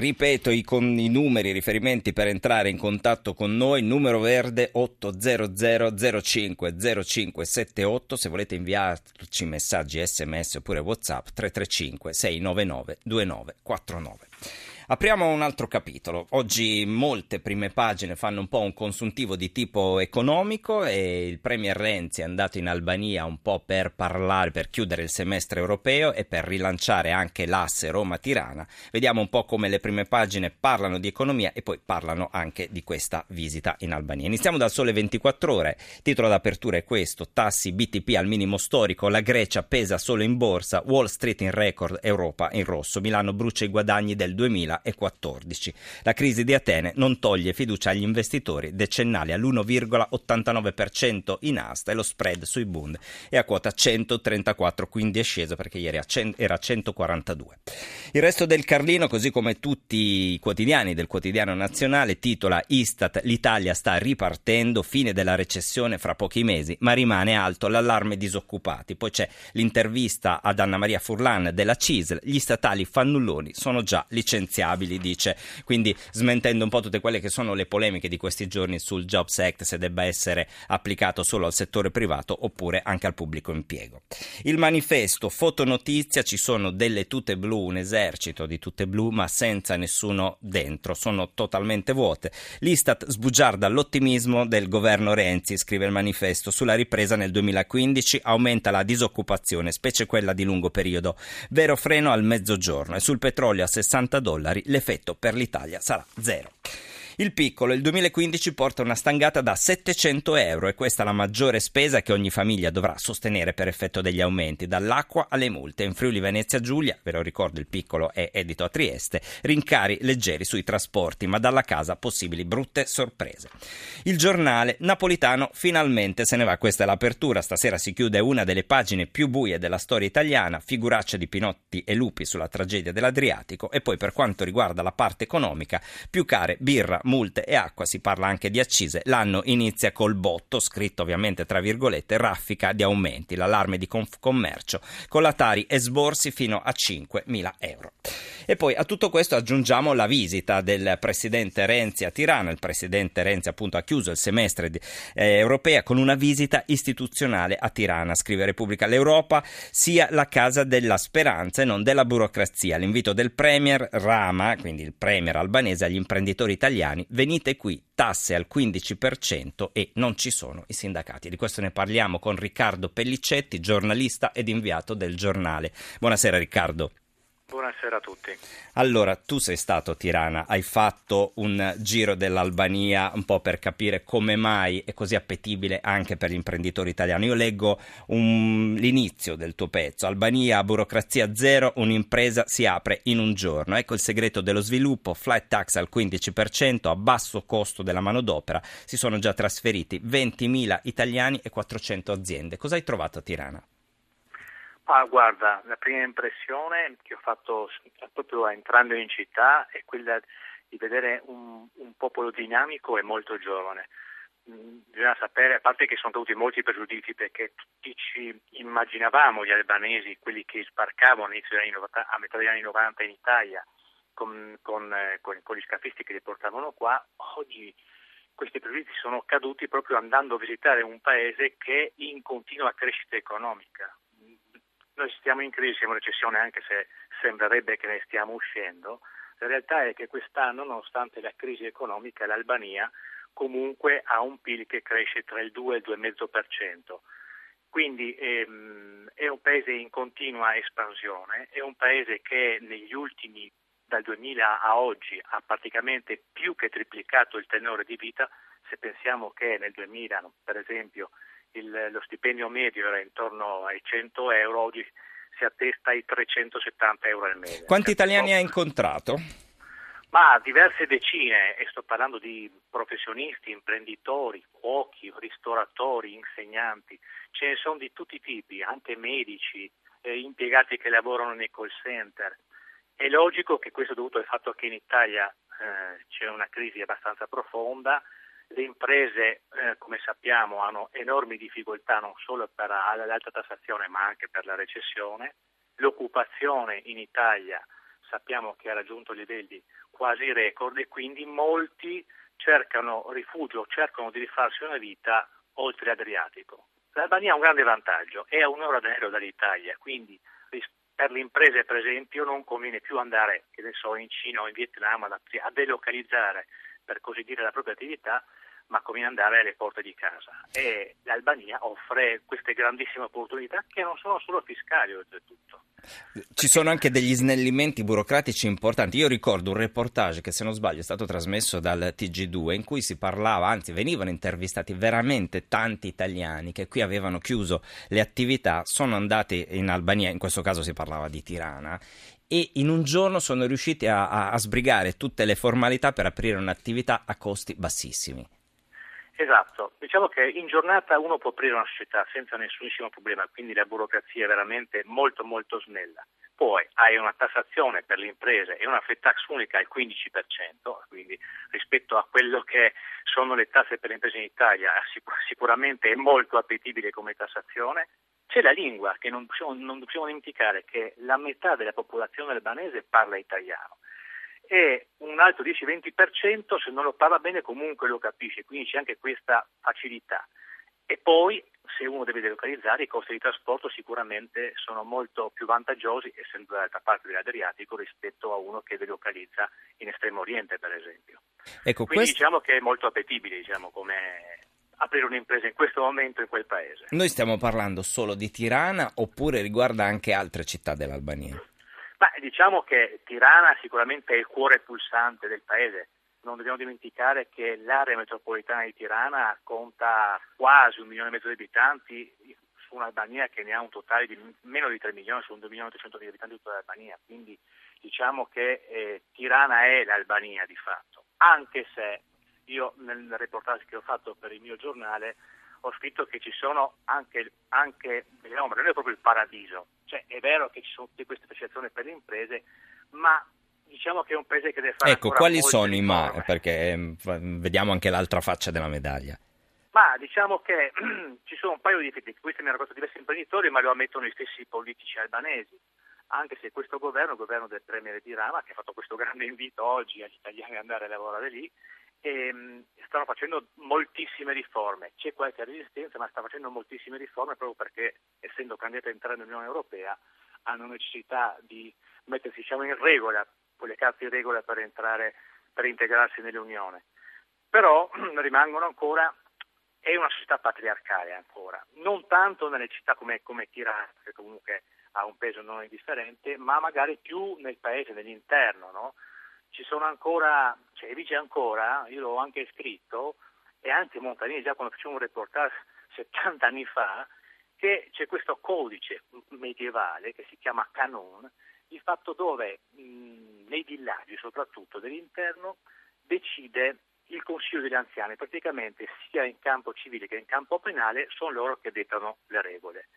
Ripeto i, con i numeri, i riferimenti per entrare in contatto con noi, numero verde 800 05 0578, se volete inviarci messaggi sms oppure whatsapp 335 699 2949. Apriamo un altro capitolo. Oggi molte prime pagine fanno un po' un consuntivo di tipo economico e il Premier Renzi è andato in Albania un po' per parlare, per chiudere il semestre europeo e per rilanciare anche l'asse Roma-Tirana. Vediamo un po' come le prime pagine parlano di economia e poi parlano anche di questa visita in Albania. Iniziamo dal sole 24 ore. Titolo d'apertura è questo: tassi BTP al minimo storico, la Grecia pesa solo in borsa, Wall Street in record, Europa in rosso, Milano brucia i guadagni del 2000 2014. La crisi di Atene non toglie fiducia agli investitori, decennali all'1,89% in asta e lo spread sui Bund è a quota 134, quindi è sceso perché ieri era 142. Il resto del Carlino, così come tutti i quotidiani del quotidiano nazionale, titola Istat l'Italia sta ripartendo, fine della recessione fra pochi mesi, ma rimane alto l'allarme disoccupati. Poi c'è l'intervista ad Anna Maria Furlan della CISL, gli statali fannulloni sono già licenziati applicabili, dice, quindi smentendo un po' tutte quelle che sono le polemiche di questi giorni sul Jobs Act, se debba essere applicato solo al settore privato oppure anche al pubblico impiego. Il manifesto, fotonotizia, ci sono delle tute blu, un esercito di tute blu, ma senza nessuno dentro, sono totalmente vuote. L'Istat sbugiarda l'ottimismo del governo Renzi, scrive il manifesto, sulla ripresa nel 2015 aumenta la disoccupazione, specie quella di lungo periodo, vero freno al mezzogiorno e sul petrolio a 60 dollari l'effetto per l'Italia sarà zero. Il piccolo il 2015 porta una stangata da 700 euro e questa è la maggiore spesa che ogni famiglia dovrà sostenere per effetto degli aumenti, dall'acqua alle multe. In Friuli Venezia Giulia, ve lo ricordo il piccolo è edito a Trieste, rincari leggeri sui trasporti, ma dalla casa possibili brutte sorprese. Il giornale napolitano finalmente se ne va, questa è l'apertura, stasera si chiude una delle pagine più buie della storia italiana, figuraccia di Pinotti e Lupi sulla tragedia dell'Adriatico e poi per quanto riguarda la parte economica, più care birra, multe e acqua, si parla anche di accise, l'anno inizia col botto, scritto ovviamente tra virgolette, raffica di aumenti, l'allarme di Confcommercio, con la Tari e sborsi fino a 5.000 euro. E poi a tutto questo aggiungiamo la visita del presidente Renzi a Tirana, il presidente Renzi appunto ha chiuso il semestre di, eh, europea con una visita istituzionale a Tirana, scrive Repubblica, l'Europa sia la casa della speranza e non della burocrazia, l'invito del premier Rama, quindi il premier albanese agli imprenditori italiani italiani, venite qui, tasse al 15% e non ci sono i sindacati. Di questo ne parliamo con Riccardo Pellicetti, giornalista ed inviato del giornale. Buonasera Riccardo. Buonasera a tutti. Allora, tu sei stato a Tirana, hai fatto un giro dell'Albania un po' per capire come mai è così appetibile anche per gli imprenditori italiani. Io leggo un, l'inizio del tuo pezzo. Albania, burocrazia zero, un'impresa si apre in un giorno. Ecco il segreto dello sviluppo, flight tax al 15%, a basso costo della manodopera, si sono già trasferiti 20.000 italiani e 400 aziende. Cosa hai trovato a Tirana? Ah, guarda, la prima impressione che ho fatto proprio entrando in città è quella di vedere un, un popolo dinamico e molto giovane. Mm, bisogna sapere, a parte che sono caduti molti pregiudizi perché tutti ci immaginavamo gli albanesi, quelli che sbarcavano a metà degli anni 90 in Italia con, con, eh, con, con gli scafisti che li portavano qua, oggi questi pregiudizi sono caduti proprio andando a visitare un paese che è in continua crescita economica noi stiamo in crisi, siamo in recessione anche se sembrerebbe che ne stiamo uscendo, la realtà è che quest'anno, nonostante la crisi economica, l'Albania comunque ha un PIL che cresce tra il 2 e il 2,5%. Quindi ehm, è un paese in continua espansione, è un paese che negli ultimi, dal 2000 a oggi, ha praticamente più che triplicato il tenore di vita. Se pensiamo che nel 2000, per esempio, il, lo stipendio medio era intorno ai 100 euro, oggi si attesta ai 370 euro al mese. Quanti italiani hai incontrato? Ma diverse decine, e sto parlando di professionisti, imprenditori, cuochi, ristoratori, insegnanti, ce ne sono di tutti i tipi, anche medici, eh, impiegati che lavorano nei call center. È logico che questo è dovuto al fatto che in Italia eh, c'è una crisi abbastanza profonda, le imprese, eh, come sappiamo, hanno enormi difficoltà non solo per l'alta tassazione ma anche per la recessione. L'occupazione in Italia sappiamo che ha raggiunto livelli quasi record e quindi molti cercano rifugio, cercano di rifarsi una vita oltre l'Adriatico. L'Albania ha un grande vantaggio, è a un'ora d'aereo dall'Italia, quindi per le imprese per esempio non conviene più andare so, in Cina o in Vietnam a delocalizzare per così dire la propria attività, ma conviene andare alle porte di casa. E l'Albania offre queste grandissime opportunità che non sono solo fiscali oltretutto. Ci sono anche degli snellimenti burocratici importanti. Io ricordo un reportage che se non sbaglio è stato trasmesso dal TG2 in cui si parlava, anzi venivano intervistati veramente tanti italiani che qui avevano chiuso le attività, sono andati in Albania, in questo caso si parlava di Tirana, e in un giorno sono riusciti a, a, a sbrigare tutte le formalità per aprire un'attività a costi bassissimi. Esatto, diciamo che in giornata uno può aprire una società senza nessunissimo problema, quindi la burocrazia è veramente molto molto snella. Poi hai una tassazione per le imprese e una flat tax unica al 15%, quindi rispetto a quello che sono le tasse per le imprese in Italia sicuramente è molto appetibile come tassazione. C'è la lingua, che non possiamo, non dobbiamo dimenticare che la metà della popolazione albanese parla italiano e un altro 10-20% se non lo parla bene comunque lo capisce, quindi c'è anche questa facilità. E poi se uno deve delocalizzare i costi di trasporto sicuramente sono molto più vantaggiosi essendo dall'altra parte dell'Adriatico rispetto a uno che delocalizza in Estremo Oriente per esempio. Ecco, Quindi quest... diciamo che è molto appetibile diciamo, come aprire un'impresa in questo momento in quel paese. Noi stiamo parlando solo di Tirana oppure riguarda anche altre città dell'Albania? Ma diciamo che Tirana sicuramente è il cuore pulsante del paese. Non dobbiamo dimenticare che l'area metropolitana di Tirana conta quasi un milione e mezzo di abitanti su un'Albania che ne ha un totale di meno di 3 milioni, su un 2 milioni e 300 mila abitanti tutta l'Albania. Quindi diciamo che eh, Tirana è l'Albania di fatto, anche se io nel reportage che ho fatto per il mio giornale ho scritto che ci sono anche, anche ombre, non è proprio il paradiso, cioè è vero che ci sono tutte queste prestazioni per le imprese, ma diciamo che è un paese che deve fare Ecco, quali sono i ma? Perché eh, vediamo anche l'altra faccia della medaglia. Ma diciamo che ci sono un paio di effetti, questi mi hanno raccontato diversi imprenditori, ma lo ammettono gli stessi politici albanesi, anche se questo governo, il governo del Premier di Rama, che ha fatto questo grande invito oggi agli italiani ad andare a lavorare lì, e ehm, stanno facendo moltissime riforme. C'è qualche resistenza, ma sta facendo moltissime riforme proprio perché, essendo candidati a entrare nell'Unione Europea, hanno necessità di mettersi diciamo, in regola, con le carte in regola per, entrare, per integrarsi nell'Unione. Però rimangono ancora, è una società patriarcale ancora, non tanto nelle città come, come Tirana, che comunque ha un peso non indifferente, ma magari più nel paese, nell'interno, no? Ci sono ancora, cioè vige ancora, io l'ho anche scritto, e anche Montanini già quando facciamo un reportage 70 anni fa, che c'è questo codice medievale che si chiama canon, di fatto dove mh, nei villaggi soprattutto dell'interno decide il Consiglio degli anziani, praticamente sia in campo civile che in campo penale sono loro che dettano le regole.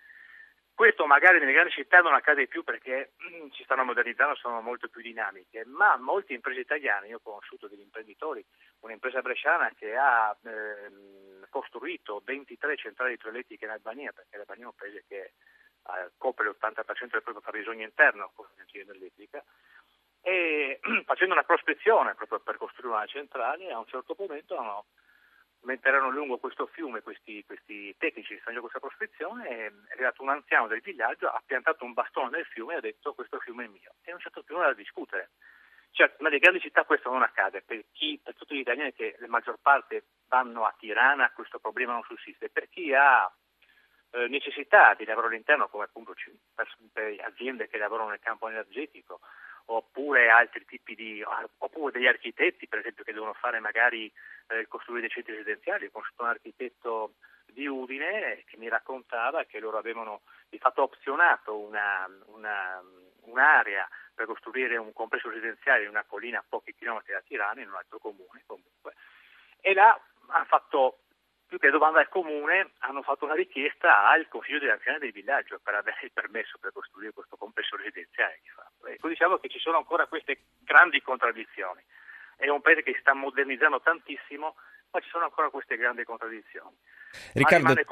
Questo magari nelle grandi città non accade più perché mm, si stanno modernizzando, sono molto più dinamiche, ma molte imprese italiane, io ho conosciuto degli imprenditori, un'impresa bresciana che ha ehm, costruito 23 centrali idroelettriche in Albania, perché l'Albania è un paese che eh, copre l'80% del proprio fabbisogno interno con l'energia elettrica, e facendo una prospezione proprio per costruire una centrale, a un certo momento hanno mentre erano lungo questo fiume, questi, questi tecnici che stanno questa prospezione, è arrivato un anziano del villaggio, ha piantato un bastone nel fiume e ha detto questo fiume è mio. E non c'è stato più nulla da discutere. Certo, nelle grandi città questo non accade, per, chi, per tutti gli italiani che la maggior parte vanno a Tirana questo problema non sussiste, per chi ha eh, necessità di lavoro all'interno, come appunto per aziende che lavorano nel campo energetico, oppure altri tipi di, oppure degli architetti per esempio che devono fare magari eh, costruire dei centri residenziali. Ho conosciuto un architetto di Udine che mi raccontava che loro avevano di fatto opzionato una, una, un'area per costruire un complesso residenziale in una collina a pochi chilometri da Tirana, in un altro comune comunque, e là hanno fatto più che domanda al comune, hanno fatto una richiesta al Consiglio degli anziani del villaggio per avere il permesso per costruire questo complesso residenziale. Ecco, diciamo che ci sono ancora queste grandi contraddizioni. È un paese che si sta modernizzando tantissimo, ma ci sono ancora queste grandi contraddizioni. Riccardo, paese,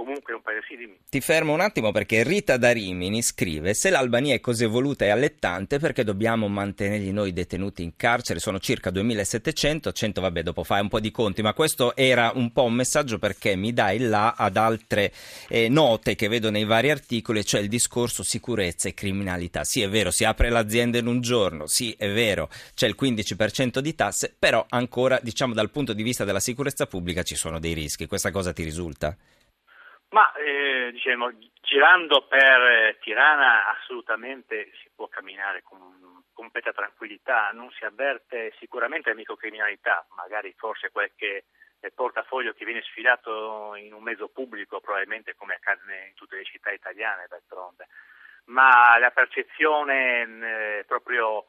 ti fermo un attimo perché Rita da Rimini scrive se l'Albania è così evoluta e allettante perché dobbiamo mantenergli noi detenuti in carcere, sono circa 2700, 100 vabbè dopo fai un po' di conti, ma questo era un po' un messaggio perché mi dai là ad altre eh, note che vedo nei vari articoli, cioè il discorso sicurezza e criminalità. Sì è vero, si apre l'azienda in un giorno, sì è vero, c'è il 15% di tasse, però ancora diciamo dal punto di vista della sicurezza pubblica ci sono dei rischi, questa cosa ti risulta? Ma eh, diciamo, girando per Tirana assolutamente si può camminare con completa tranquillità, non si avverte sicuramente microcriminalità, magari forse qualche eh, portafoglio che viene sfilato in un mezzo pubblico, probabilmente come accade in tutte le città italiane d'altronde, ma la percezione eh, proprio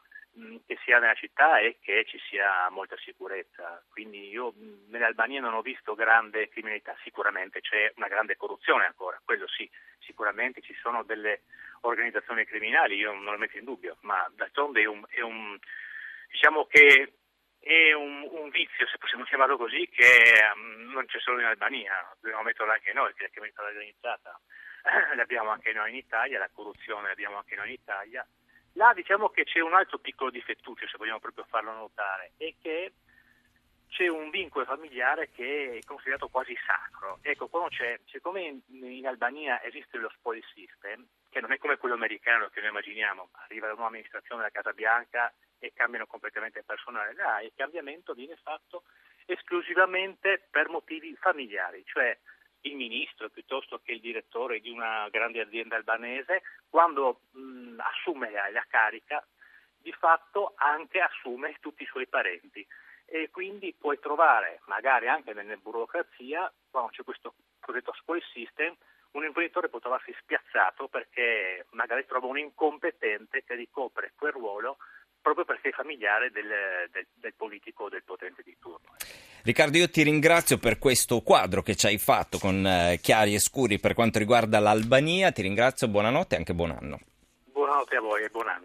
che sia nella città e che ci sia molta sicurezza. Quindi io mm, nell'Albania non ho visto grande criminalità, sicuramente c'è una grande corruzione ancora, quello sì, sicuramente ci sono delle organizzazioni criminali, io non lo metto in dubbio, ma d'altronde è un, è un diciamo che è un, un, vizio, se possiamo chiamarlo così, che um, non c'è solo in Albania, dobbiamo metterlo anche noi, che la criminalità organizzata. L'abbiamo anche noi in Italia, la corruzione l'abbiamo anche noi in Italia Là diciamo che c'è un altro piccolo difettuccio, se vogliamo proprio farlo notare, è che c'è un vincolo familiare che è considerato quasi sacro. Ecco, siccome in, in Albania esiste lo spoil system, che non è come quello americano che noi immaginiamo, arriva la nuova amministrazione della Casa Bianca e cambiano completamente il personale, là il cambiamento viene fatto esclusivamente per motivi familiari, cioè il ministro piuttosto che il direttore di una grande azienda albanese, quando mh, assume la carica, di fatto anche assume tutti i suoi parenti. E quindi puoi trovare, magari anche nella burocrazia, quando c'è questo cosiddetto spoil system, un imprenditore può trovarsi spiazzato perché magari trova un incompetente che ricopre quel ruolo proprio perché è familiare del, del, del politico o del potente di turno. Riccardo, io ti ringrazio per questo quadro che ci hai fatto con eh, chiari e scuri per quanto riguarda l'Albania. Ti ringrazio, buonanotte e anche buon anno. Buonanotte a voi e buon anno.